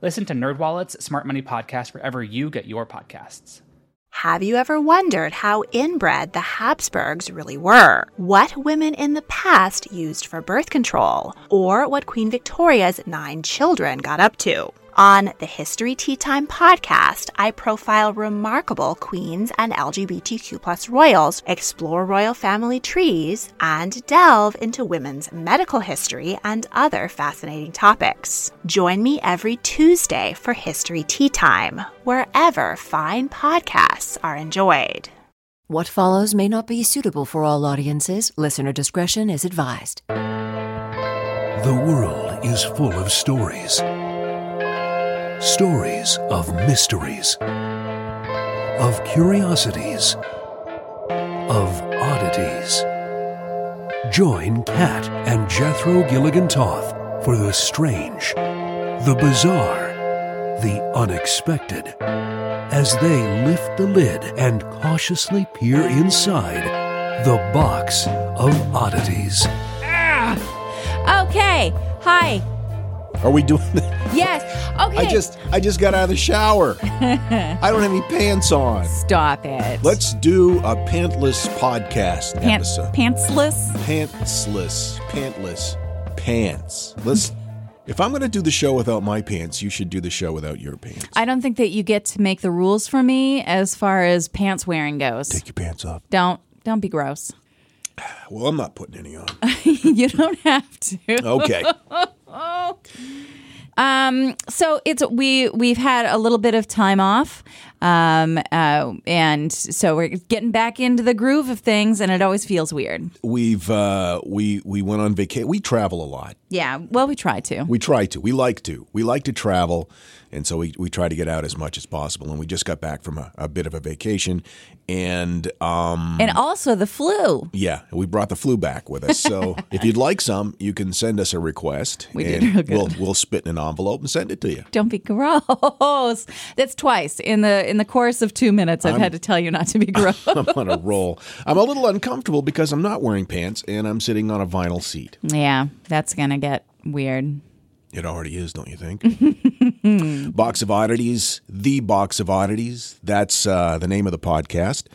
Listen to NerdWallet's Smart Money Podcast wherever you get your podcasts. Have you ever wondered how inbred the Habsburgs really were? What women in the past used for birth control? Or what Queen Victoria's nine children got up to? On the History Tea Time podcast, I profile remarkable queens and LGBTQ plus royals, explore royal family trees, and delve into women's medical history and other fascinating topics. Join me every Tuesday for History Tea Time, wherever fine podcasts are enjoyed. What follows may not be suitable for all audiences. Listener discretion is advised. The world is full of stories stories of mysteries, of curiosities, of oddities. Join Kat and Jethro Gilligan Toth for the strange, the bizarre, the unexpected, as they lift the lid and cautiously peer inside the box of oddities. Ah! Okay. Hi. Are we doing that? Yes. Okay. I just I just got out of the shower. I don't have any pants on. stop it. Let's do a pantless podcast Pant- episode. pantsless. Pantsless, pantless, pants. Let's. If I'm going to do the show without my pants, you should do the show without your pants. I don't think that you get to make the rules for me as far as pants wearing goes. Take your pants off. Don't don't be gross. Well, I'm not putting any on. you don't have to. Okay. Um, so it's we we've had a little bit of time off, um, uh, and so we're getting back into the groove of things, and it always feels weird. We've uh, we we went on vacation. We travel a lot. Yeah, well, we try to. We try to. We like to. We like to travel, and so we, we try to get out as much as possible. And we just got back from a, a bit of a vacation, and um, and also the flu. yeah, we brought the flu back with us. So if you'd like some, you can send us a request, We did and real good. we'll we'll spit in an envelope and send it to you. Don't be gross. That's twice in the in the course of two minutes. I've had to tell you not to be gross. I'm on a roll. I'm a little uncomfortable because I'm not wearing pants and I'm sitting on a vinyl seat. yeah, that's gonna get weird. It already is, don't you think? Box of Oddities, The Box of Oddities. That's uh, the name of the podcast.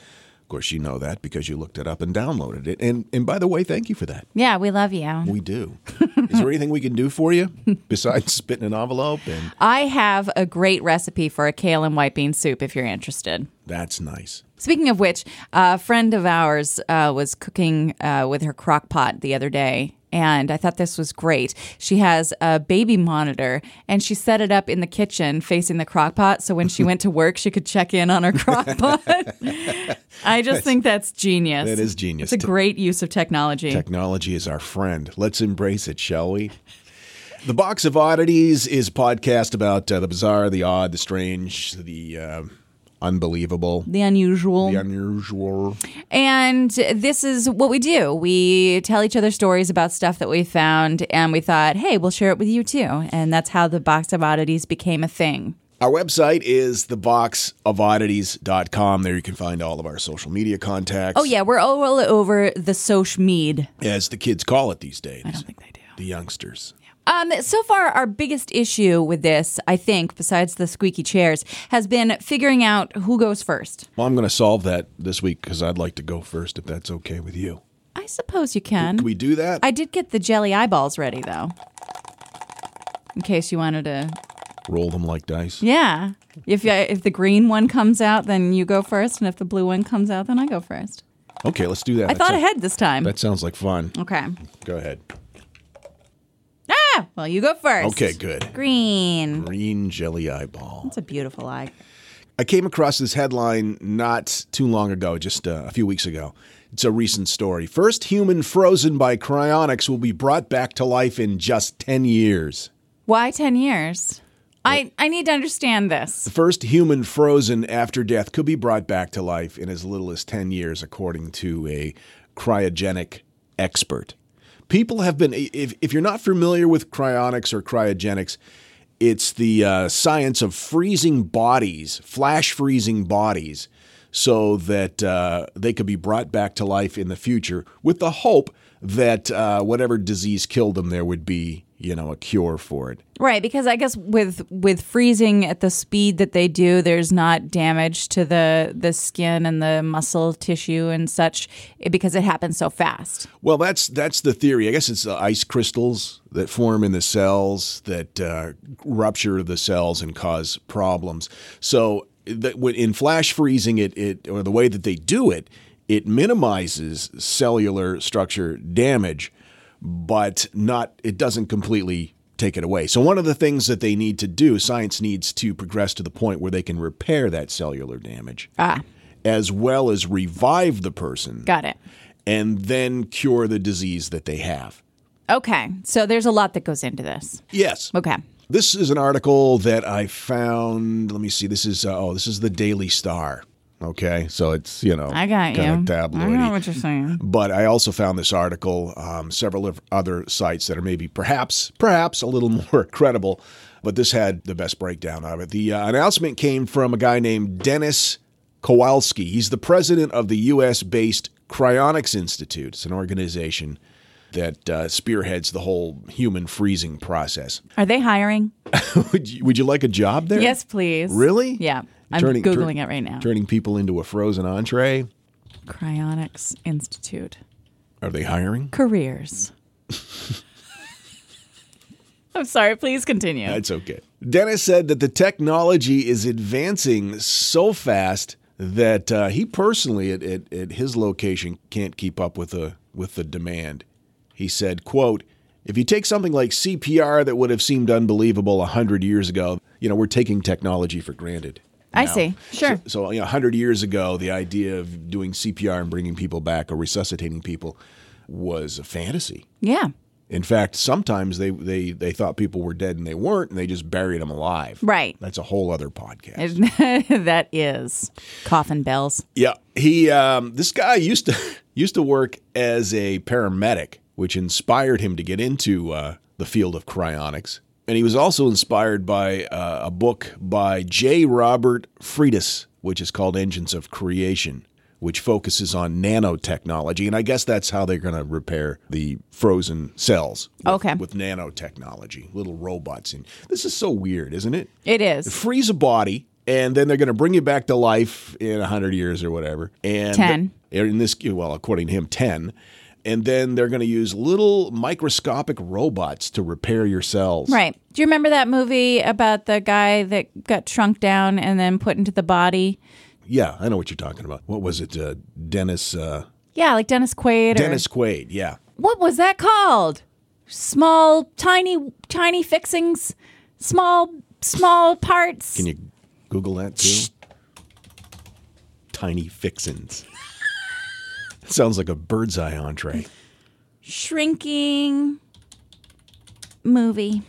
Of course, you know that because you looked it up and downloaded it. And and by the way, thank you for that. Yeah, we love you. We do. is there anything we can do for you besides spit in an envelope? And I have a great recipe for a kale and white bean soup if you're interested. that's nice. Speaking of which, a friend of ours uh, was cooking uh, with her crock pot the other day. And I thought this was great. She has a baby monitor and she set it up in the kitchen facing the crock pot. So when she went to work, she could check in on her crock pot. I just think that's genius. That is genius. It's a great use of technology. Technology is our friend. Let's embrace it, shall we? The Box of Oddities is a podcast about uh, the bizarre, the odd, the strange, the uh, unbelievable, the unusual. the unusual. And this is what we do. We tell each other stories about stuff that we found, and we thought, hey, we'll share it with you too. And that's how the Box of Oddities became a thing. Our website is theboxofoddities.com. There you can find all of our social media contacts. Oh, yeah, we're all over the social mead. As the kids call it these days. I don't think they do. The youngsters. Um, so far, our biggest issue with this, I think, besides the squeaky chairs, has been figuring out who goes first. Well, I'm going to solve that this week because I'd like to go first if that's okay with you. I suppose you can. Can we do that? I did get the jelly eyeballs ready, though, in case you wanted to. Roll them like dice. Yeah. If if the green one comes out, then you go first, and if the blue one comes out, then I go first. Okay, let's do that. I thought sounds- ahead this time. That sounds like fun. Okay. Go ahead. Ah, well, you go first. Okay, good. Green. Green jelly eyeball. That's a beautiful eye. I came across this headline not too long ago, just uh, a few weeks ago. It's a recent story. First human frozen by cryonics will be brought back to life in just 10 years. Why ten years? I, I need to understand this. The first human frozen after death could be brought back to life in as little as 10 years, according to a cryogenic expert. People have been, if, if you're not familiar with cryonics or cryogenics, it's the uh, science of freezing bodies, flash freezing bodies, so that uh, they could be brought back to life in the future with the hope that uh, whatever disease killed them, there would be, you know, a cure for it. Right, because I guess with with freezing at the speed that they do, there's not damage to the the skin and the muscle tissue and such eh, because it happens so fast. Well, that's that's the theory. I guess it's the ice crystals that form in the cells that uh, rupture the cells and cause problems. So that in flash freezing, it it or the way that they do it, it minimizes cellular structure damage, but not it doesn't completely take it away. So one of the things that they need to do, science needs to progress to the point where they can repair that cellular damage. Ah. As well as revive the person Got it. and then cure the disease that they have. Okay, so there's a lot that goes into this. Yes. Okay. This is an article that I found. Let me see. This is uh, oh, this is the Daily Star. Okay, so it's you know I got you. tabloidy. I know what you're saying. But I also found this article, um, several other sites that are maybe perhaps perhaps a little more credible. But this had the best breakdown of it. The uh, announcement came from a guy named Dennis Kowalski. He's the president of the U.S. based Cryonics Institute. It's an organization that uh, spearheads the whole human freezing process. Are they hiring? would, you, would you like a job there? Yes, please. Really? Yeah. I'm Turning- tur- googling it right now. Turning people into a frozen entree. Cryonics Institute Are they hiring? careers. I'm sorry. Please continue. That's okay. Dennis said that the technology is advancing so fast that uh, he personally, at, at, at his location, can't keep up with the with the demand. He said, "quote If you take something like CPR that would have seemed unbelievable a hundred years ago, you know we're taking technology for granted." I now. see. Sure. So, so you know, hundred years ago, the idea of doing CPR and bringing people back or resuscitating people was a fantasy. yeah. In fact, sometimes they, they, they thought people were dead and they weren't, and they just buried them alive. Right. That's a whole other podcast. that is coffin bells. yeah, he um, this guy used to used to work as a paramedic, which inspired him to get into uh, the field of cryonics. And he was also inspired by uh, a book by J. Robert Freitas, which is called Engines of Creation, which focuses on nanotechnology. And I guess that's how they're going to repair the frozen cells. with- Okay. With nanotechnology, little robots. And this is so weird, isn't it? It is. freeze a body, and then they're going to bring you back to life in hundred years or whatever. And 10. in this, well, according to him, ten. And then they're going to use little microscopic robots to repair your cells. Right. Do you remember that movie about the guy that got shrunk down and then put into the body? Yeah, I know what you're talking about. What was it, uh, Dennis? Uh, Yeah, like Dennis Quaid. Dennis Or, Quaid. Yeah. what was that called? Small, tiny, tiny fixings, small, small parts. Can you Google that too? Tiny fixins. Sounds like a bird's eye entree. Shrinking movie.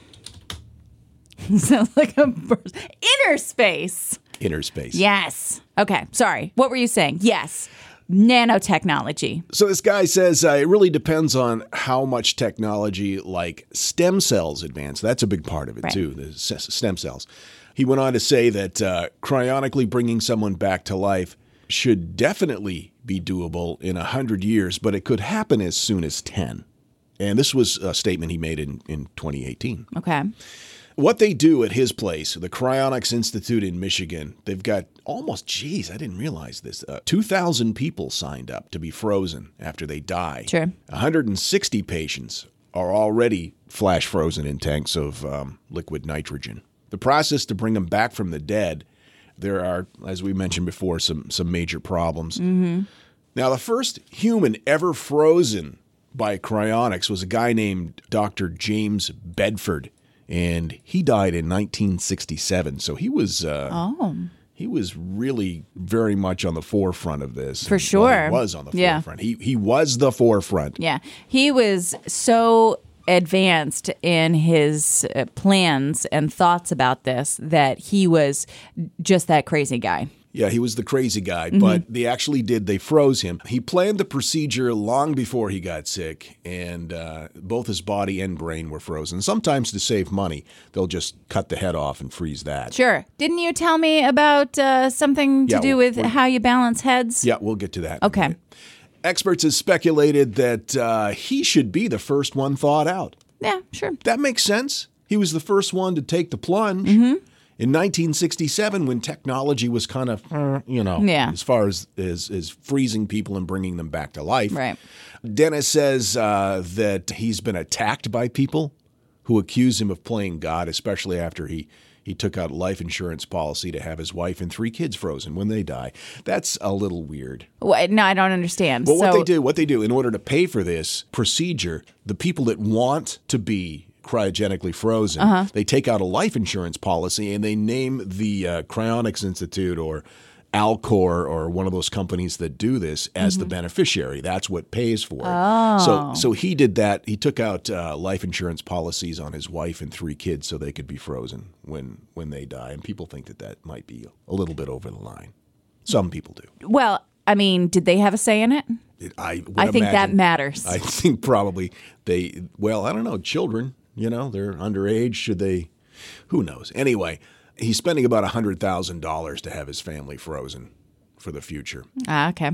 Sounds like a bird. Innerspace. Inner space. Yes. Okay. Sorry. What were you saying? Yes. Nanotechnology. So this guy says uh, it really depends on how much technology like stem cells advance. That's a big part of it Right. too, the s- stem cells. He went on to say that uh, cryonically bringing someone back to life should definitely be doable in 100 years, but it could happen as soon as 10. And this was a statement he made in, in 2018. Okay. What they do at his place, the Cryonics Institute in Michigan, they've got almost, geez, I didn't realize this, uh, 2,000 people signed up to be frozen after they die. Sure. 160 patients are already flash frozen in tanks of um, liquid nitrogen. The process to bring them back from the dead, there are, as we mentioned before, some, some major problems. Now, the first human ever frozen by cryonics was a guy named Dr. James Bedford, and he died in 1967. So he was uh, Oh. he was really very much on the forefront of this. For Well, sure. he was on the Yeah. forefront. He he was the forefront. Yeah. He was so advanced in his uh, plans and thoughts about this that he was just that crazy guy. Yeah, he was the crazy guy, but they actually did. They froze him. He planned the procedure long before he got sick, and uh, both his body and brain were frozen. Sometimes to save money, they'll just cut the head off and freeze that. Sure. Didn't you tell me about uh, something to Yeah, do with how you balance heads? Yeah, we'll get to that. Okay. Experts have speculated that uh, he should be the first one thawed out. Yeah, sure. That makes sense. He was the first one to take the plunge. Mm-hmm. In 1967, when technology was kind of, you know, Yeah. as far as, as as freezing people and bringing them back to life. Right. Dennis says uh, that he's been attacked by people who accuse him of playing God, especially after he he took out a life insurance policy to have his wife and three kids frozen when they die. That's a little weird. Wha- No, I don't understand. But so, what they do, what they do in order to pay for this procedure, the people that want to be cryogenically frozen, Uh-huh. they take out a life insurance policy and they name the uh, Cryonics Institute or Alcor or one of those companies that do this as the beneficiary. That's what pays for it. So, so he did that. He took out uh, life insurance policies on his wife and three kids so they could be frozen when when they die. And people think that that might be a little bit over the line. Some people do. Well, I mean, did they have a say in it? I, I think that matters. I think probably they, well, I don't know, children, you know, they're underage. Should they, who knows? Anyway, he's spending about $100,000 to have his family frozen for the future. Ah, okay.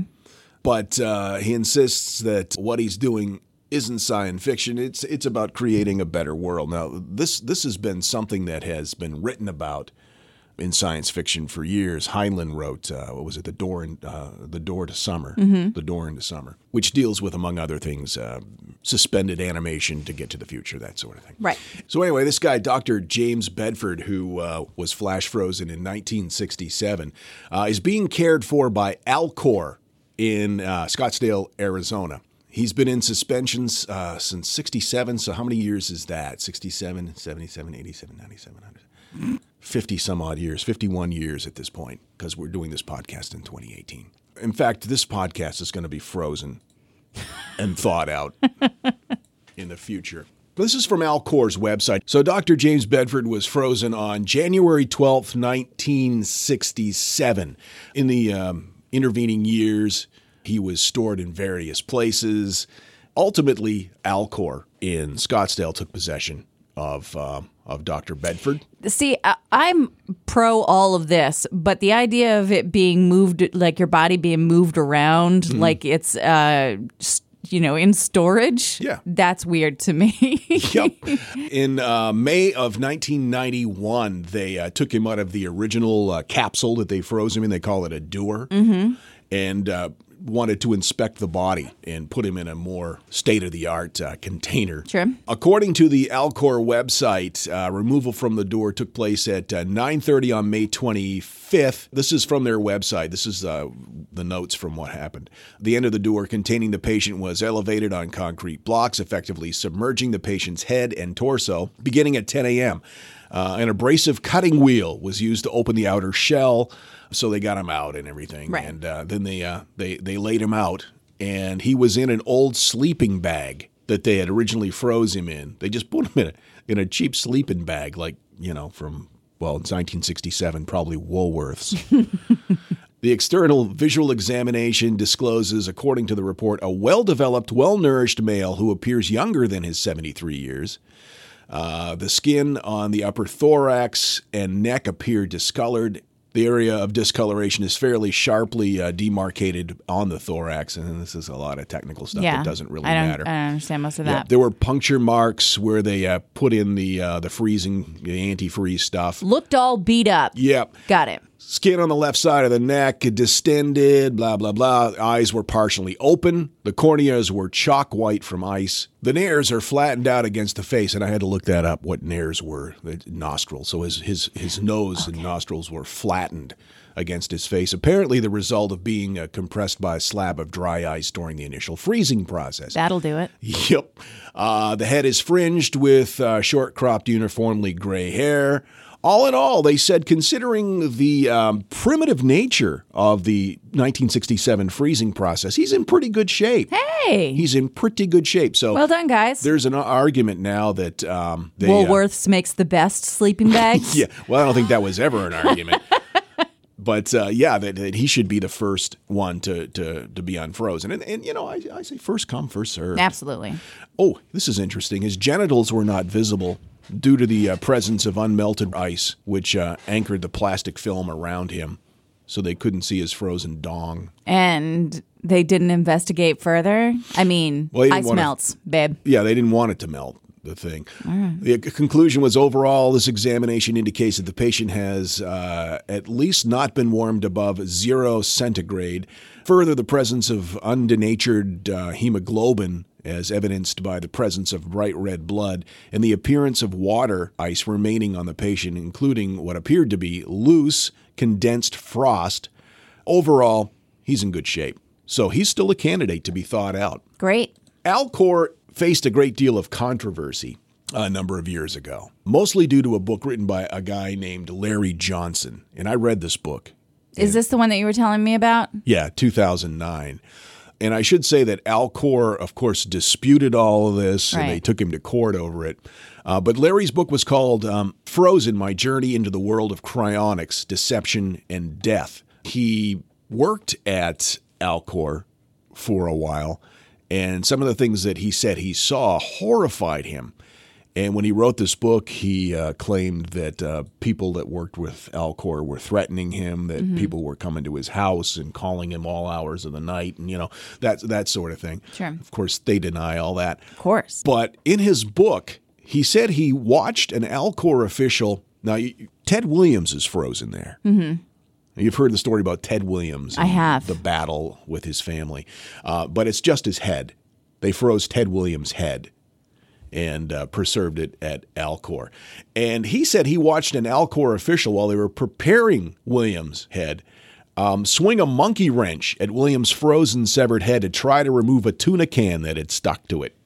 But uh, he insists that what he's doing isn't science fiction. It's, it's about creating a better world. Now, this, this has been something that has been written about in science fiction for years. Heinlein wrote, uh, what was it, the door, in, uh, the door to summer, the door into summer, which deals with, among other things, uh, suspended animation to get to the future, that sort of thing. Right. So anyway, this guy, Dr. James Bedford, who uh, was flash frozen in 1967, uh, is being cared for by Alcor in uh, Scottsdale, Arizona. He's been in suspension uh, since 67. So how many years is that? 67, 77, 87, 97, 100. 50 some odd years, 51 years at this point, because we're doing this podcast in 2018. In fact, this podcast is going to be frozen and thought out in the future. This is from Alcor's website. So Dr. James Bedford was frozen on January 12th, 1967. In the um, intervening years, he was stored in various places. Ultimately, Alcor in Scottsdale took possession of uh, of Dr. Bedford. See, I'm pro all of this, but the idea of it being moved, like your body being moved around, Mm-hmm. like it's, uh, you know, in storage. Yeah. That's weird to me. yep. In uh, May of 1991, they uh, took him out of the original uh, capsule that they froze him in. They call it a dewar. Mm-hmm. And uh, wanted to inspect the body and put him in a more state of the art uh, container. Sure. According to the Alcor website, uh, removal from the dewar took place at uh, 9:30 on May 25th. This is from their website. This is uh, the notes from what happened. The end of the dewar containing the patient was elevated on concrete blocks, effectively submerging the patient's head and torso. Beginning at 10 a.m., uh, an abrasive cutting wheel was used to open the outer shell, so they got him out and everything. Right. And uh, then they uh, they they laid him out, and he was in an old sleeping bag that they had originally froze him in. They just put him in a, in a cheap sleeping bag, like you know from well, it's 1967, probably Woolworths. The external visual examination discloses, according to the report, a well developed, well nourished male who appears younger than his 73 years. Uh, the skin on the upper thorax and neck appear discolored. The area of discoloration is fairly sharply uh, demarcated on the thorax, and this is a lot of technical stuff yeah. that doesn't really I matter. I don't understand most of Yeah, that. there were puncture marks where they uh, put in the uh, the freezing, the antifreeze stuff. Looked all beat up. Yep. Got it. Skin on the left side of the neck distended, blah, blah, blah. Eyes were partially open. The corneas were chalk white from ice. The nares are flattened out against the face, and I had to look that up what nares were. The nostrils. So his, his, his nose and nostrils were flattened against his face, apparently the result of being uh, compressed by a slab of dry ice during the initial freezing process. That'll do it. Yep. Uh, the head is fringed with uh, short cropped, uniformly gray hair. All in all, they said, considering the um, primitive nature of the 1967 freezing process, he's in pretty good shape. Hey, He's in pretty good shape. So well done, guys. there's an argument now that um, they, uh, Woolworths makes the best sleeping bags. yeah, well, I don't think that was ever an argument. But uh, yeah, that, that he should be the first one to to, to be unfrozen, and and you know I, I say first come first serve. Absolutely. Oh, this is interesting. His genitals were not visible due to the uh, presence of unmelted ice, which uh, anchored the plastic film around him, so they couldn't see his frozen dong. And they didn't investigate further. I mean, Well, ice melts, babe. Yeah, they didn't want it to melt. The thing. The conclusion was overall, this examination indicates that the patient has uh, at least not been warmed above zero centigrade. Further, the presence of undenatured uh, hemoglobin, as evidenced by the presence of bright red blood, and the appearance of water ice remaining on the patient, including what appeared to be loose, condensed frost. Overall, he's in good shape. So he's still a candidate to be thought out. Great. Alcor faced a great deal of controversy a number of years ago, mostly due to a book written by a guy named Larry Johnson. And I read this book. Is this the one that you were telling me about? Yeah, 2009. And I should say that Alcor, of course, disputed all of this and they took him to court over it. Uh, but Larry's book was called um, Frozen My Journey into the World of Cryonics, Deception, and Death. He worked at Alcor for a while, and some of the things that he said he saw horrified him. And when he wrote this book, he uh, claimed that uh, people that worked with Alcor were threatening him, that people were coming to his house and calling him all hours of the night, and you know that that sort of thing. Sure. Of course, they deny all that. Of course. But in his book, he said he watched an Alcor official. Now, you- Ted Williams is frozen there. Mm-hmm. You've heard the story about Ted Williams. I have. The battle with his family. Uh, but it's just his head. They froze Ted Williams' head and uh, preserved it at Alcor. And he said he watched an Alcor official while they were preparing Williams' head um, swing a monkey wrench at Williams' frozen severed head to try to remove a tuna can that had stuck to it.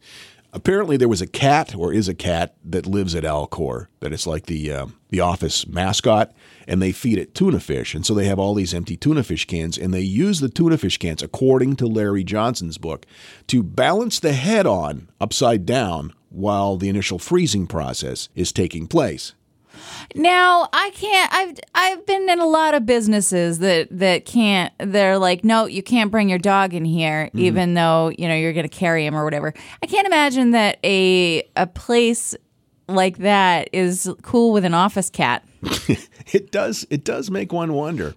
Apparently, there was a cat, or is a cat, that lives at Alcor. That is like the um, the office mascot, and they feed it tuna fish, and so they have all these empty tuna fish cans, and they use the tuna fish cans, according to Larry Johnson's book, to balance the head on upside down while the initial freezing process is taking place. Now I can't. I've I've been in a lot of businesses that that can't. They're like, no, you can't bring your dog in here, Mm-hmm. even though you know you're going to carry him or whatever. I can't imagine that a a place like that is cool with an office cat. It does. It does make one wonder.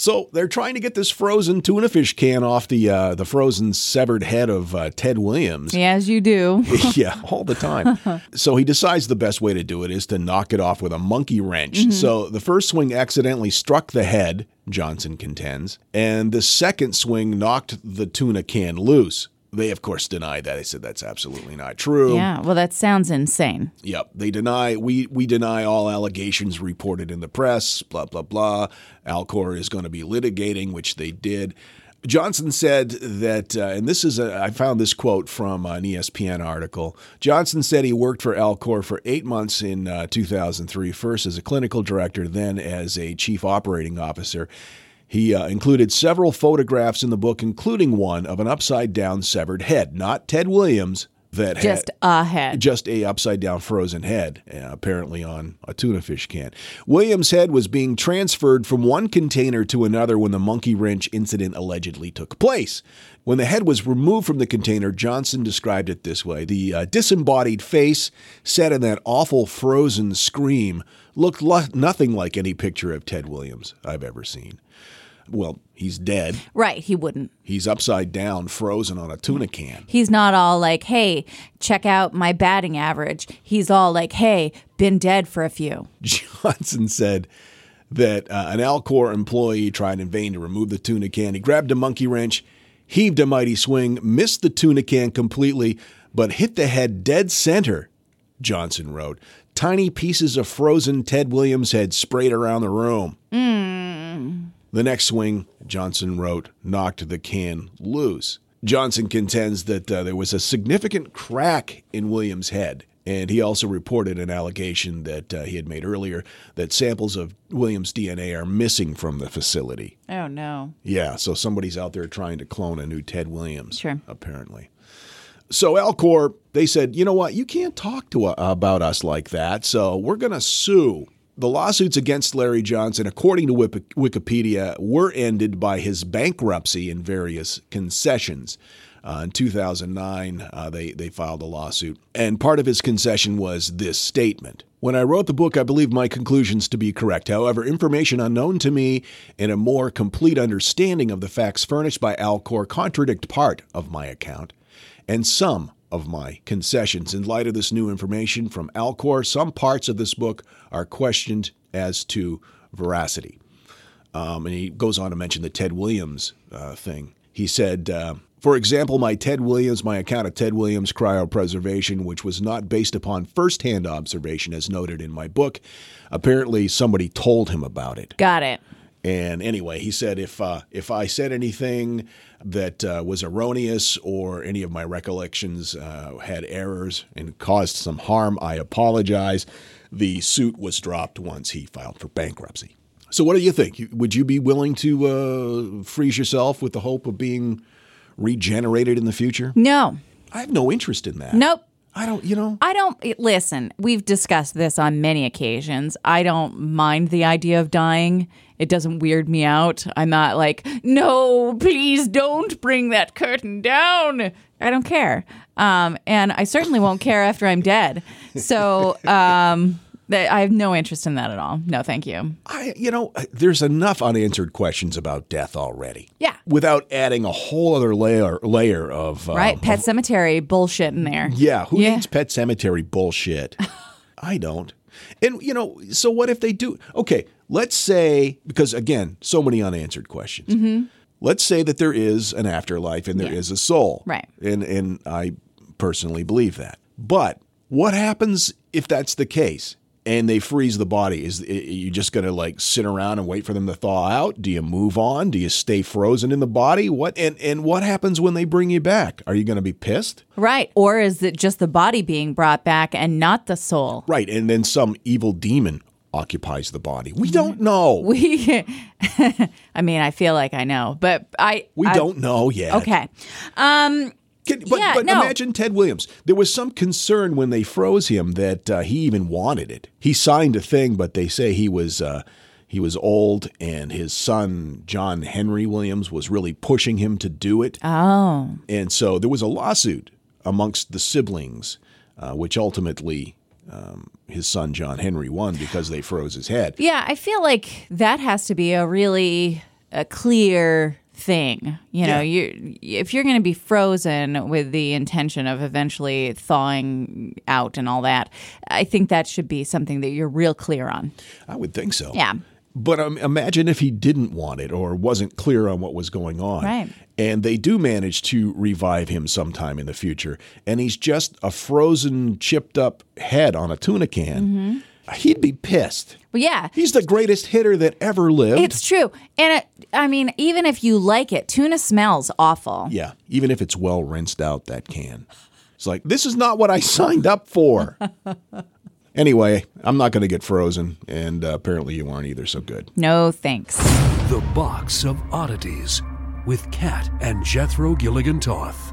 So they're trying to get this frozen tuna fish can off the uh, the frozen severed head of uh, Ted Williams. As you do. yeah, all the time. so he decides the best way to do it is to knock it off with a monkey wrench. So the first swing accidentally struck the head, Johnson contends, and the second swing knocked the tuna can loose. They, of course, deny that. They said that's absolutely not true. Yeah. Well, that sounds insane. Yep, they deny we we deny all allegations reported in the press. Blah blah blah. Alcor is going to be litigating, which they did. Johnson said that, uh, and this is a, I found this quote from an ESPN article. Johnson said he worked for Alcor for eight months in uh, 2003, first as a clinical director, then as a chief operating officer. He uh, included several photographs in the book, including one of an upside down severed head, not Ted Williams, that had- Just a head. just a upside down frozen head, uh, apparently on a tuna fish can. Williams' head was being transferred from one container to another when the monkey wrench incident allegedly took place. When the head was removed from the container, Johnson described it this way The uh, disembodied face, set in that awful frozen scream, looked lo- nothing like any picture of Ted Williams I've ever seen. Well, he's dead. Right. He wouldn't. He's upside down, frozen on a tuna can. He's not all like, hey, check out my batting average. He's all like, hey, been dead for a few. Johnson said that uh, an Alcor employee tried in vain to remove the tuna can. He grabbed a monkey wrench, heaved a mighty swing, missed the tuna can completely, but hit the head dead center, Johnson wrote. Tiny pieces of frozen Ted Williams head sprayed around the room. The next swing, Johnson wrote, knocked the can loose. Johnson contends that uh, there was a significant crack in Williams' head And he also reported an allegation that uh, he had made earlier that samples of Williams' DNA are missing from the facility. Oh no. Yeah, so somebody's out there trying to clone a new Ted Williams, Sure. apparently. So Alcor, they said, you know what, you can't talk to uh, about us like that, so we're going to sue. The lawsuits against Larry Johnson, according to Wikipedia, were ended by his bankruptcy and various concessions. Uh, in 2009, uh, they, they filed a lawsuit. And part of his concession was this statement. When I wrote the book, I believed my conclusions to be correct. However, information unknown to me and a more complete understanding of the facts furnished by Alcor contradict part of my account and some of my concessions. In light of this new information from Alcor, some parts of this book are questioned as to veracity. Um, and he goes on to mention the Ted Williams uh, thing. He said, uh, for example, my Ted Williams, my account of Ted Williams cryopreservation, which was not based upon firsthand observation as noted in my book, apparently somebody told him about it. Got it. And anyway, he said if uh, if I said anything that uh, was erroneous or any of my recollections uh, had errors and caused some harm, I apologize. The suit was dropped once he filed for bankruptcy. So, what do you think? Would you be willing to uh, freeze yourself with the hope of being regenerated in the future? No. I have no interest in that. Nope. I don't. You know. I don't listen. We've discussed this on many occasions. I don't mind the idea of dying. It doesn't weird me out. I'm not like, no, please don't bring that curtain down. I don't care. Um, and I certainly won't care after I'm dead. So um, I have no interest in that at all. No, thank you. I, you know, there's enough unanswered questions about death already. Yeah. Without adding a whole other layer layer of uh, Right? Pet cemetery bullshit in there. Yeah, who Yeah. needs pet cemetery bullshit? I don't. And you know, so what if they do? Okay, let's say because again, so many unanswered questions. Mm-hmm. Let's say that there is an afterlife and there is a soul. Right. And and I personally believe that. But what happens if that's the case? And they freeze the body. Is you just going to like sit around and wait for them to thaw out? Do you move on? Do you stay frozen in the body? What and and what happens when they bring you back? Are you going to be pissed? Right. Or is it just the body being brought back and not the soul? Right, and then some evil demon occupies the body. We don't know. We, We, I mean, I feel like I know, but I. I- don't know yet. Okay. Um, Can- but Yeah, but no. imagine Ted Williams. There was some concern when they froze him that uh, he even wanted it. He signed a thing, but they say he was uh, he was old, and his son John Henry Williams was really pushing him to do it. oh, And so there was a lawsuit amongst the siblings, uh, which ultimately um, his son John Henry won because they froze his head. yeah. I feel like that has to be a really a clear thing. You know, Yeah. you if you're going to be frozen with the intention of eventually thawing out and all that, I think that should be something that you're real clear on. I would think so. Yeah. But um, imagine if he didn't want it or wasn't clear on what was going on. Right. And they do manage to revive him sometime in the future. And he's just a frozen, chipped up head on a tuna can. He'd be pissed. Well, yeah. He's the greatest hitter that ever lived. It's true. And it, I mean, even if you like it, tuna smells awful. yeah, even if it's well rinsed out, that can. It's like, this is not what I signed up for. anyway, I'm not going to get frozen. And uh, apparently you aren't either, so good. No thanks. The Box of Oddities with Kat and Jethro Gilligan Toth.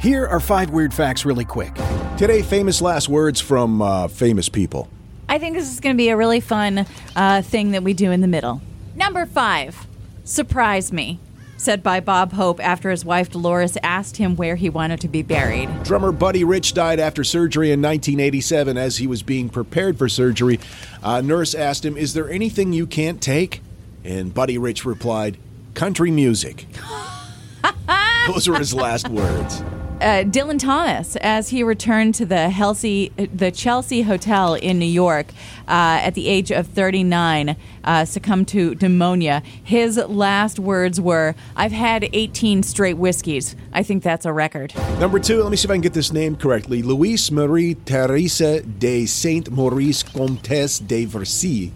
Here are five weird facts really quick. Today, famous last words from uh, famous people. I think this is going to be a really fun uh, thing that we do in the middle. Number five, surprise me, said by Bob Hope after his wife Dolores asked him where he wanted to be buried. Drummer Buddy Rich died after surgery in 1987. As he was being prepared for surgery, a nurse asked him, Is there anything you can't take? And Buddy Rich replied, Country music. Those were his last words. Uh, Dylan Thomas, as he returned to the Chelsea, the Chelsea Hotel in New York uh, at the age of 39, uh, succumbed to pneumonia. His last words were, "I've had 18 straight whiskeys. I think that's a record." Number two, let me see if I can get this name correctly. Louise Marie Theresa de Saint Maurice Comtesse de Versailles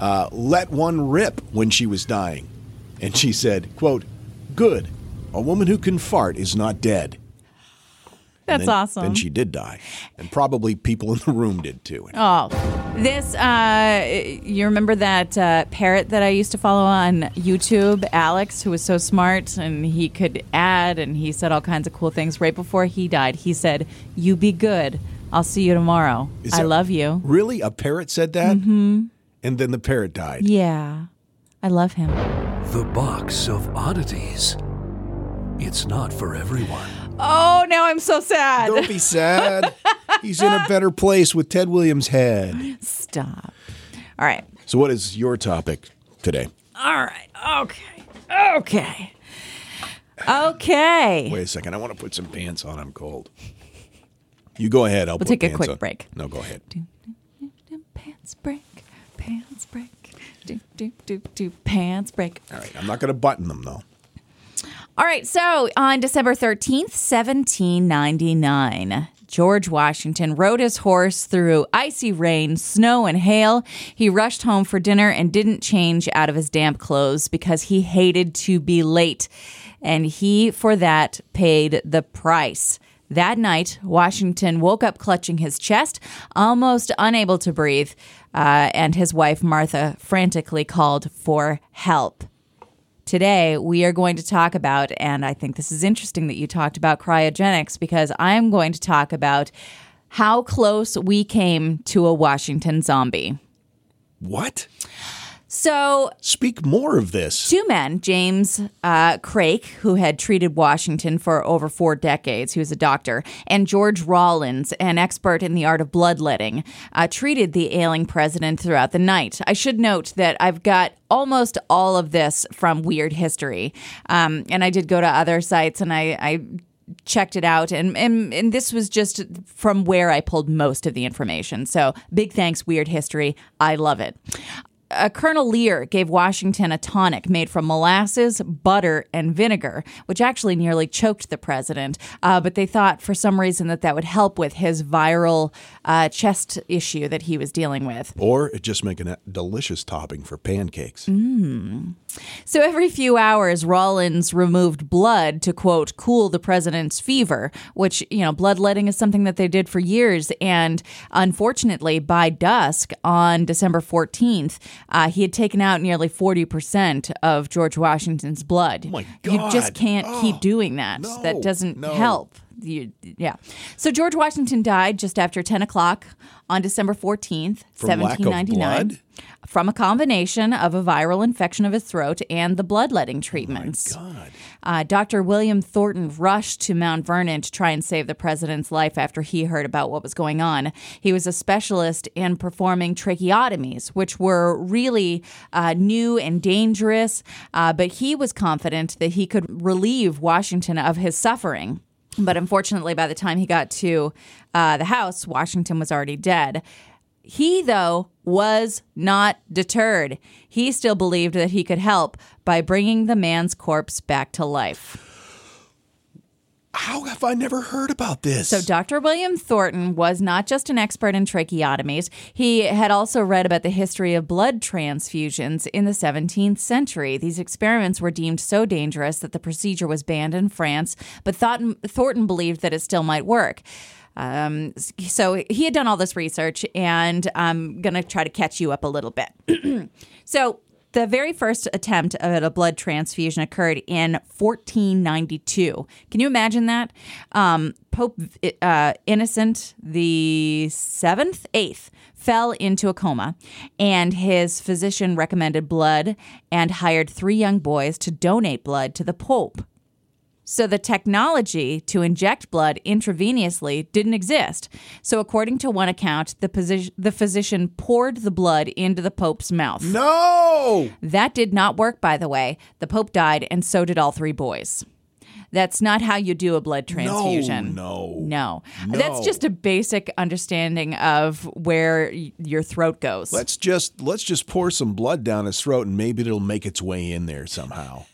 uh, let one rip when she was dying. And she said, quote, Good. A woman who can fart is not dead. That's then- awesome. Then she did die, and probably people in the room did too. Oh, this, uh, you remember that uh, parrot that I used to follow on YouTube, Alex, who was so smart and he could add and he said all kinds of cool things. Right before he died, he said, You be good. I'll see you tomorrow. Is I love you. Really, a parrot said that, mm-hmm. and then the parrot died. Yeah. I love him. The Box of Oddities. It's not for everyone. Oh, now I'm so sad. Don't be sad. He's in a better place with Ted Williams' head. Stop. All right. So, what is your topic today? All right. Okay. Okay. Okay. Wait a second. I want to put some pants on. I'm cold. You go ahead. I'll We'll take a quick on. break. No, go ahead. Pants break. Pants break. Do, do, do, do. Pants break. All right. I'm not going to button them though. All right, so on December 13th, 1799, George Washington rode his horse through icy rain, snow, and hail. He rushed home for dinner and didn't change out of his damp clothes because he hated to be late. And he, for that, paid the price. That night, Washington woke up clutching his chest, almost unable to breathe, uh, and his wife, Martha, frantically called for help. Today, we are going to talk about, and I think this is interesting that you talked about cryogenics because I'm going to talk about how close we came to a Washington zombie. What? So, Speak more of this. two men, James uh, Craik, who had treated Washington for over four decades, he was a doctor, and George Rawlins, an expert in the art of bloodletting, uh, treated the ailing president throughout the night. I should note that I've got almost all of this from Weird History, um, and I did go to other sites and I. I checked it out and, and and this was just from where I pulled most of the information. So big thanks Weird History. I love it uh, Colonel Lear gave Washington a tonic made from molasses, butter, and vinegar, which actually nearly choked the president. Uh, but they thought for some reason that that would help with his viral uh, chest issue that he was dealing with. Or it just make a delicious topping for pancakes. So every few hours, Rawlins removed blood to quote cool the president's fever, which you know bloodletting is something that they did for years. And unfortunately, by dusk on December fourteenth, uh, he had taken out nearly forty percent of George Washington's blood. my You just can't Oh, keep doing that. no, that doesn't no. help. You, yeah. So George Washington died just after 10 o'clock on December 14th, From lack of 1799 blood? from a combination of a viral infection of his throat and the bloodletting treatments. God. Uh, Dr. William Thornton rushed to Mount Vernon to try and save the president's life after he heard about what was going on. He was a specialist in performing tracheotomies, which were really uh, new and dangerous, uh, but he was confident that he could relieve Washington of his suffering. But unfortunately, by the time he got to uh, the house, Washington was already dead. He, though, was not deterred. He still believed that he could help by bringing the man's corpse back to life. How have I never heard about this? So, Dr. William Thornton was not just an expert in tracheotomies, he had also read about the history of blood transfusions in the 17th century. These experiments were deemed so dangerous that the procedure was banned in France, but Thornton, believed that it still might work. Um, so he had done all this research, and I'm going to try to catch you up a little bit. so, the very first attempt at a blood transfusion occurred in 1492. Can you imagine that? Um, Pope uh, Innocent the seventh, eighth, fell into a coma, and his physician recommended blood and hired three young boys to donate blood to the Pope. So the technology to inject blood intravenously didn't exist. So according to one account, the, posi- the physician poured the blood into the Pope's mouth. no. That did not work, by the way. The Pope died, and so did all three boys. That's not how you do a blood transfusion. no. No. No. That's just a basic understanding of where y- your throat goes. Let's just let's just pour some blood down his throat and maybe it'll make its way in there somehow.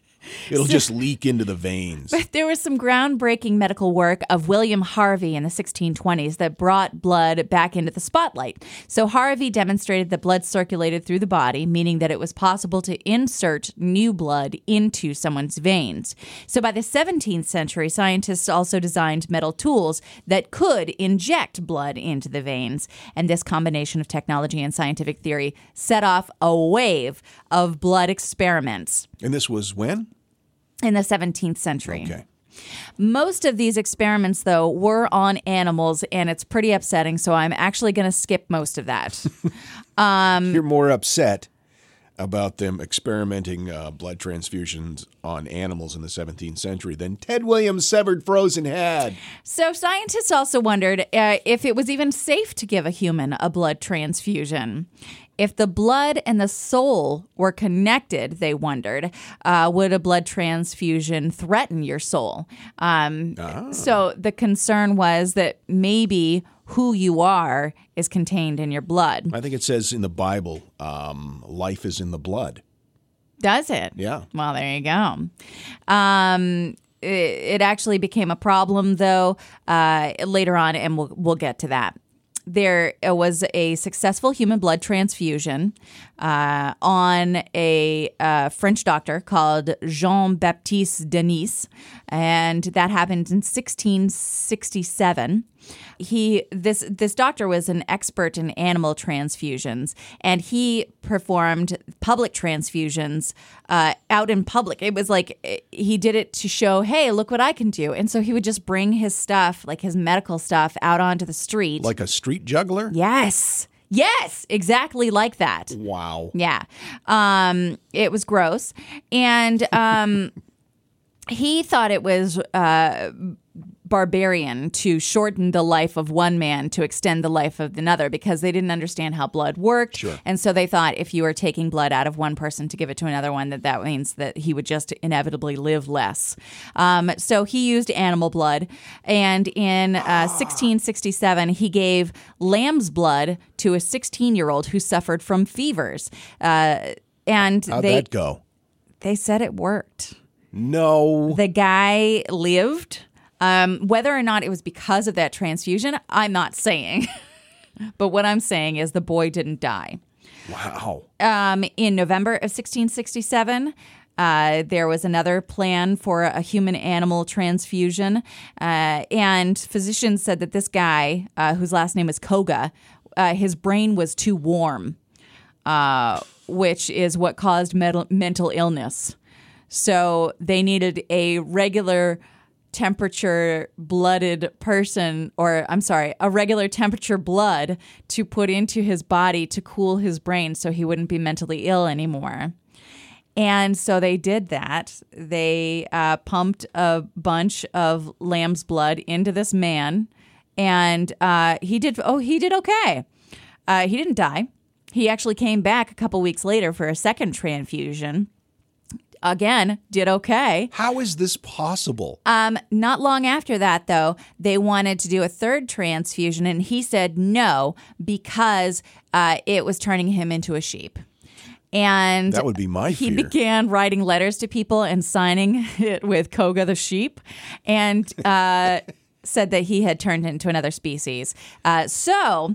It'll just leak into the veins. But There was some groundbreaking medical work of William Harvey in the 1620s that brought blood back into the spotlight. So, Harvey demonstrated that blood circulated through the body, meaning that it was possible to insert new blood into someone's veins. So, by the 17th century, scientists also designed metal tools that could inject blood into the veins. And this combination of technology and scientific theory set off a wave of blood experiments And this was when? In the 17th century. Okay. Most of these experiments, though, were on animals, and it's pretty upsetting. So I'm actually going to skip most of that. Um, You're more upset about them experimenting uh, blood transfusions on animals in the 17th century than Ted Williams' severed frozen head. so scientists also wondered uh, if it was even safe to give a human a blood transfusion. If the blood and the soul were connected, they wondered, uh, would a blood transfusion threaten your soul? Um, So the concern was that maybe who you are is contained in your blood. I think it says in the Bible, um, life is in the blood. Does it? Yeah. Well, there you go. Um, it, it actually became a problem, though, uh, later on, and we'll, we'll get to that. There was a successful human blood transfusion uh, on a uh, French doctor called Jean Baptiste Denis, and that happened in 1667 he this this doctor was an expert in animal transfusions and he performed public transfusions uh, out in public it was like eh, he did it to show hey look what i can do and so he would just bring his stuff like his medical stuff out onto the street Like a street juggler? yes yes exactly like that Wow. yeah. Um, it was gross. And um, he thought it was uh, barbarian to shorten the life of one man to extend the life of another because they didn't understand how blood worked. Sure. And so they thought if you were taking blood out of one person to give it to another one, that that means that he would just inevitably live less. Um, so he used animal blood. And in uh, 1667, he gave lamb's blood to a 16 year old who suffered from fevers. Uh, and How'd they, that go? they said it worked No. the guy lived. Um, whether or not it was because of that transfusion, I'm not saying. but what I'm saying is the boy didn't die. Wow. Um, in November of 1667, uh, there was another plan for a human animal transfusion. Uh, and physicians said that this guy, uh, whose last name was Coga, uh, his brain was too warm, uh, which is what caused mental, mental illness. So they needed a regular temperature blooded person, or I'm sorry, a regular temperature blood to put into his body to cool his brain so he wouldn't be mentally ill anymore. And so they did that. They uh, pumped a bunch of lamb's blood into this man, and uh, he did. Oh, he did okay. Uh, he didn't die. He actually came back a couple weeks later for a second transfusion. Again, did okay. How is this possible? Um, not long after that, though, they wanted to do a third transfusion, and he said no because uh, it was turning him into a sheep. And That would be my he fear. began writing letters to people and signing it with Coga the sheep, and uh, said that he had turned into another species. Uh, so.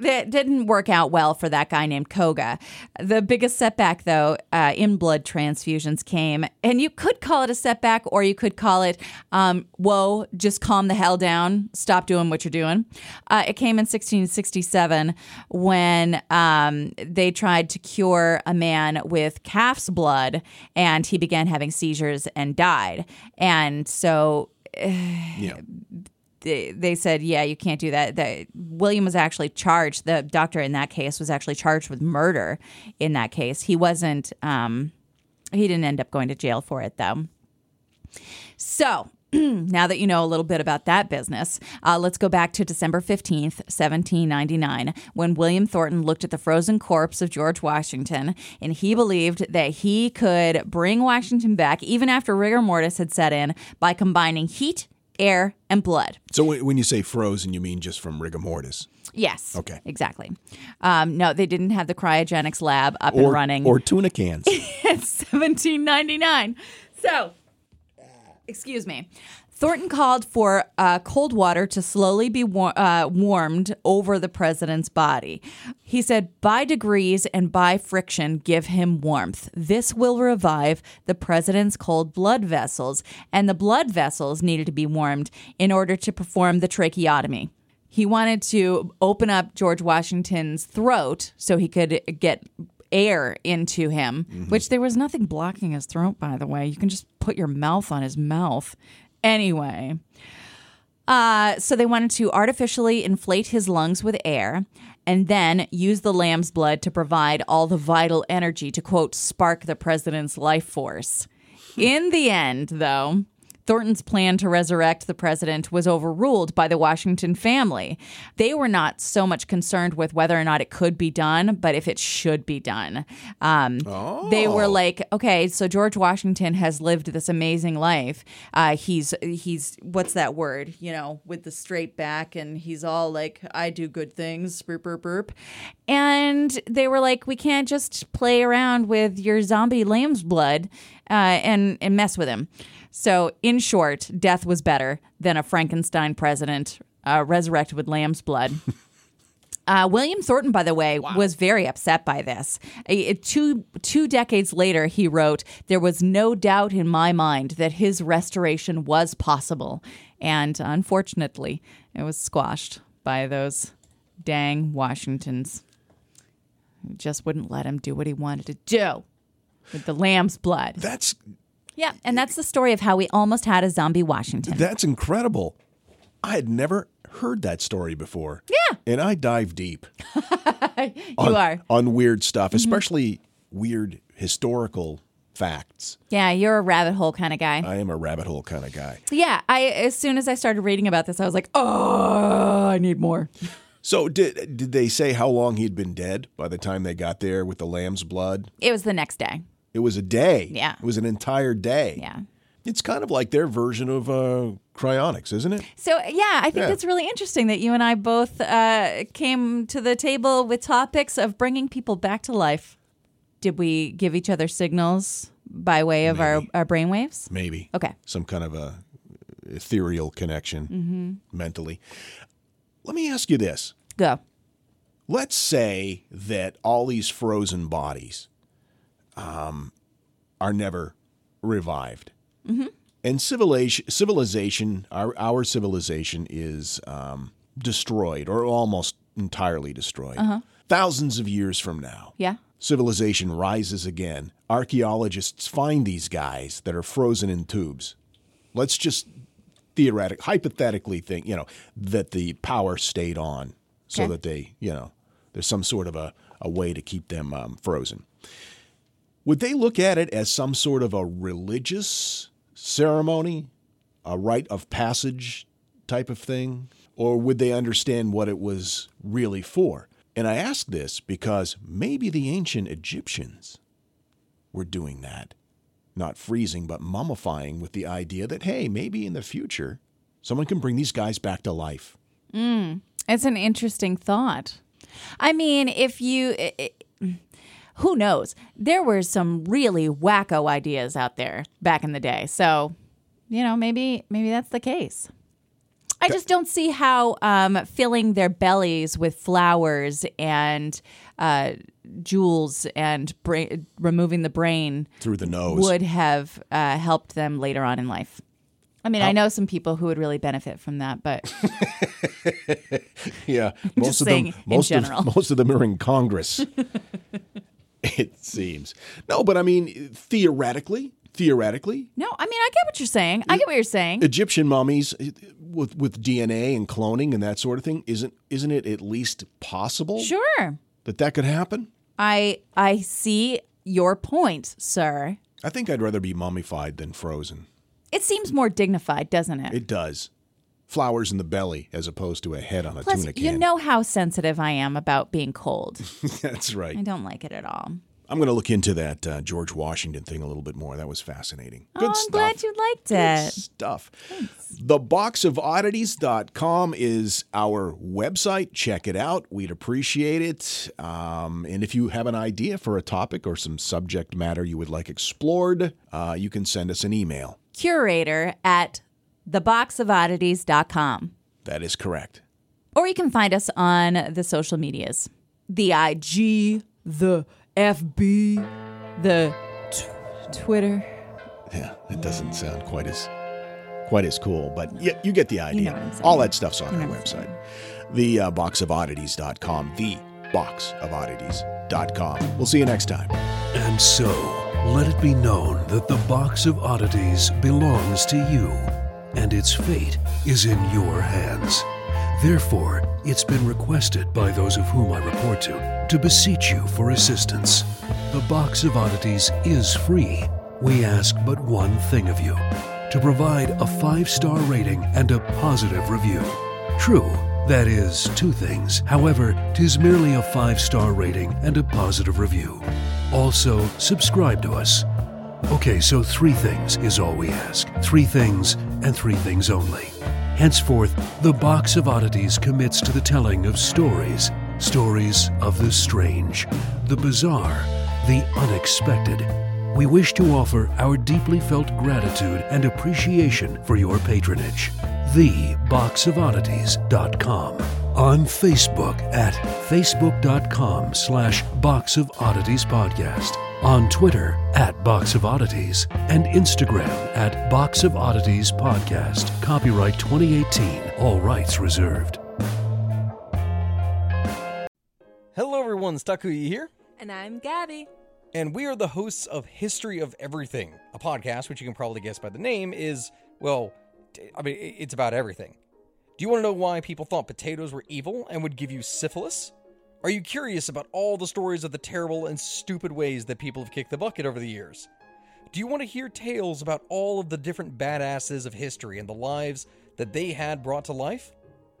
That didn't work out well for that guy named Coga. The biggest setback, though, uh, in blood transfusions came, and you could call it a setback, or you could call it, um, "Whoa, just calm the hell down, stop doing what you're doing." Uh, it came in 1667 when um, they tried to cure a man with calf's blood, and he began having seizures and died. And so Yeah. They, they said, yeah, you can't do that. that. William was actually charged. The doctor in that case was actually charged with murder. In that case, he wasn't. Um, he didn't end up going to jail for it though. So. Now that you know a little bit about that business, uh, let's go back to December 15th, 1799, when William Thornton looked at the frozen corpse of George Washington, and he believed that he could bring Washington back even after rigor mortis had set in by combining heat, air, and blood. So when when you say frozen, you mean just from rigor mortis? Yes. Okay. Exactly. Um, no, they didn't have the cryogenics lab up and running. or tuna cans. 1799. So, excuse me. Thornton called for uh, cold water to slowly be war- uh, warmed over the president's body. He said, by degrees and by friction, give him warmth. This will revive the president's cold blood vessels, and the blood vessels needed to be warmed in order to perform the tracheotomy. He wanted to open up George Washington's throat so he could get air into him, which there was nothing blocking his throat, by the way. You can just put your mouth on his mouth. Anyway, uh, so they wanted to artificially inflate his lungs with air and then use the lamb's blood to provide all the vital energy to, quote, spark the president's life force. In the end, though, Thornton's plan to resurrect the president was overruled by the Washington family. They were not so much concerned with whether or not it could be done, but if it should be done. Um, They were like, okay, so George Washington has lived this amazing life. Uh, he's he's what's that word? You know, with the straight back, and he's all like, I do good things, burp burp burp. And they were like, we can't just play around with your zombie lamb's blood uh, and and mess with him. So, in short, death was better than a Frankenstein president uh, resurrected with lamb's blood. Uh, William Thornton, by the way, was very upset by this. Uh, two two decades later, he wrote, "There was no doubt in my mind that his restoration was possible, and unfortunately, it was squashed by those dang Washingtons who just wouldn't let him do what he wanted to do with the lamb's blood." That's Yeah, and that's the story of how we almost had a zombie Washington. that's incredible. I had never heard that story before. Yeah. And I dive deep. you on, are. Mm-hmm. on weird stuff, especially weird historical facts. Yeah, you're a rabbit hole kind of guy. I am a rabbit hole kind of guy. yeah, I as soon as I started reading about this, I was like, "Oh, I need more." So did did they say how long he'd been dead by the time they got there with the lamb's blood? It was the next day. It was a day. Yeah. It was an entire day. Yeah. It's kind of like their version of uh, cryonics, isn't it? So yeah, I think Yeah. it's really interesting that you and I both uh, came to the table with topics of bringing people back to life. Did we give each other signals by way of our, our brainwaves? Maybe. Okay. Some kind of a ethereal connection Mm-hmm. mentally. Let me ask you this. Go. let's say that all these frozen bodies um, are never revived. And civilization, civilization our, our civilization is um, destroyed or almost entirely destroyed. Thousands of years from now, Yeah. civilization rises again. Archaeologists find these guys that are frozen in tubes. Let's just theoretic, hypothetically think, you know, that the power stayed on so Okay. that they, you know, there's some sort of a, a way to keep them um, frozen. Would they look at it as some sort of a religious ceremony, a rite of passage type of thing? Or would they understand what it was really for? And I ask this because maybe the ancient Egyptians were doing that. Not freezing, but mummifying with the idea that, hey, maybe in the future, someone can bring these guys back to life. Mm, it's an interesting thought. I mean, if you. i- i- who knows? There were some really wacko ideas out there back in the day. So, you know, maybe maybe that's the case. I just don't see how um, filling their bellies with flowers and uh, jewels and bra- removing the brain Through the nose. would have uh, helped them later on in life. I mean, I know some people who would really benefit from that, but Yeah, most of them. Most of most of them are in Congress. it seems no, but I mean theoretically, theoretically, no, I mean, I get what you're saying. I get what you're saying. Egyptian mummies with with DNA and cloning and that sort of thing isn't isn't it at least possible Sure. that that could happen? I I see your point, sir. I think I'd rather be mummified than frozen. It seems more dignified, doesn't it? It does. Flowers in the belly as opposed to a head on a Plus, tuna can. you know how sensitive I am about being cold. That's right. I don't like it at all. I'm going to look into that uh, George Washington thing a little bit more. That was fascinating. Good oh, I'm stuff. glad you liked Good it. stuff. Theboxofoddities.com is our website. Check it out. We'd appreciate it. Um, and if you have an idea for a topic or some subject matter you would like explored, uh, you can send us an email. Curator at theboxofoddities.com. That is correct. Or you can find us on the social medias the IG, the FB, the t- Twitter. Yeah, it doesn't sound quite as quite as cool, but yeah, you get the idea. know what I'm saying. All that stuff's on You our know what I'm website. The uh, boxofoddities.com. The boxofoddities.com. We'll see you next time. And so, let it be known that the box of oddities belongs to you, and its fate is in your hands. Therefore, it's been requested by those of whom I report to to beseech you for assistance. The box of oddities is free. We ask but one thing of you to provide a five star rating and a positive review. True, that is two things. However, 'tis merely a five star rating and a positive review. Also, subscribe to us. Okay, so three things is all we ask. Three things and three things only. Henceforth, the Box of Oddities commits to the telling of stories. Stories of the strange, the bizarre, the unexpected. We wish to offer our deeply felt gratitude and appreciation for your patronage. TheBoxOfOddities.com. On Facebook at facebook.com slash Box of Oddities Podcast. On Twitter at Box of Oddities. And Instagram at Box of Oddities Podcast. Copyright 2018. All rights reserved. Hello, everyone. Stakuyi here, And I'm Gabby. and we are the hosts of History of Everything, a podcast which you can probably guess by the name is, well, I mean, it's about everything. Do you want to know why people thought potatoes were evil and would give you syphilis? Are you curious about all the stories of the terrible and stupid ways that people have kicked the bucket over the years? Do you want to hear tales about all of the different badasses of history and the lives that they had brought to life?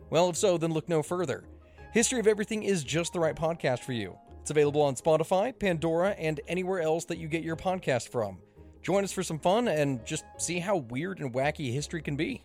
Well, if so, then look no further. History of Everything is just the right podcast for you. It's available on Spotify, Pandora, and anywhere else that you get your podcast from. Join us for some fun and just see how weird and wacky history can be.